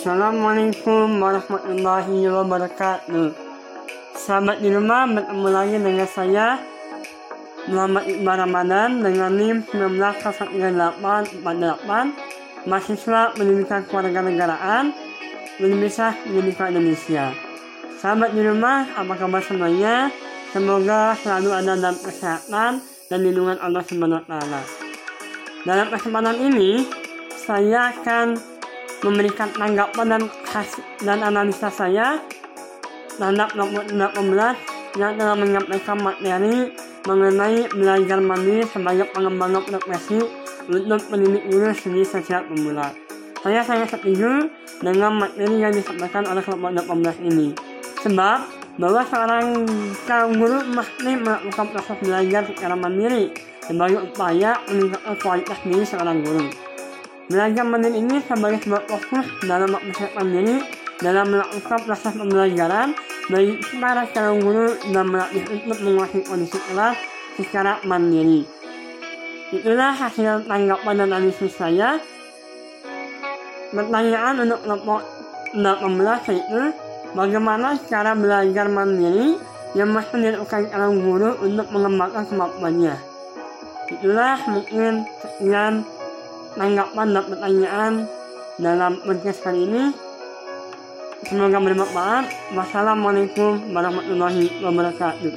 Assalamualaikum warahmatullahi wabarakatuh. Selamat di rumah bertemu lagi dengan saya Muhammad Iqbal Ramadan dengan NIM 193848 mahasiswa pendidikan kewarganegaraan Universitas Pendidikan Indonesia. Sahabat di rumah, apa kabar semuanya? Semoga selalu ada dalam kesehatan dan lindungan Allah taala. Dalam kesempatan ini, saya akan memberikan tanggapan dan hasil dan analisa saya terhadap kelompok 18 yang telah menyampaikan materi mengenai belajar mandiri sebagai pengembangan profesi untuk pendidik guru seni sosial pemula. Saya sangat setuju dengan materi yang disampaikan oleh kelompok 18 ini. Sebab bahwa seorang kaum guru mesti melakukan proses belajar secara mandiri sebagai upaya meningkatkan kualitas diri seorang guru. Belajar mandiri ini sebagai sebuah fokus dalam mempersiapkan diri dalam melakukan proses pembelajaran bagi para calon guru dan melatih untuk menguasai kondisi kelas secara mandiri. Itulah hasil tanggapan dan analisis saya. Pertanyaan untuk kelompok 18 yaitu bagaimana cara belajar mandiri yang mesti dilakukan calon guru untuk mengembangkan kemampuannya. Itulah mungkin sekian tanggapan dan pertanyaan dalam podcast kali ini. Semoga bermanfaat. Wassalamualaikum warahmatullahi wabarakatuh.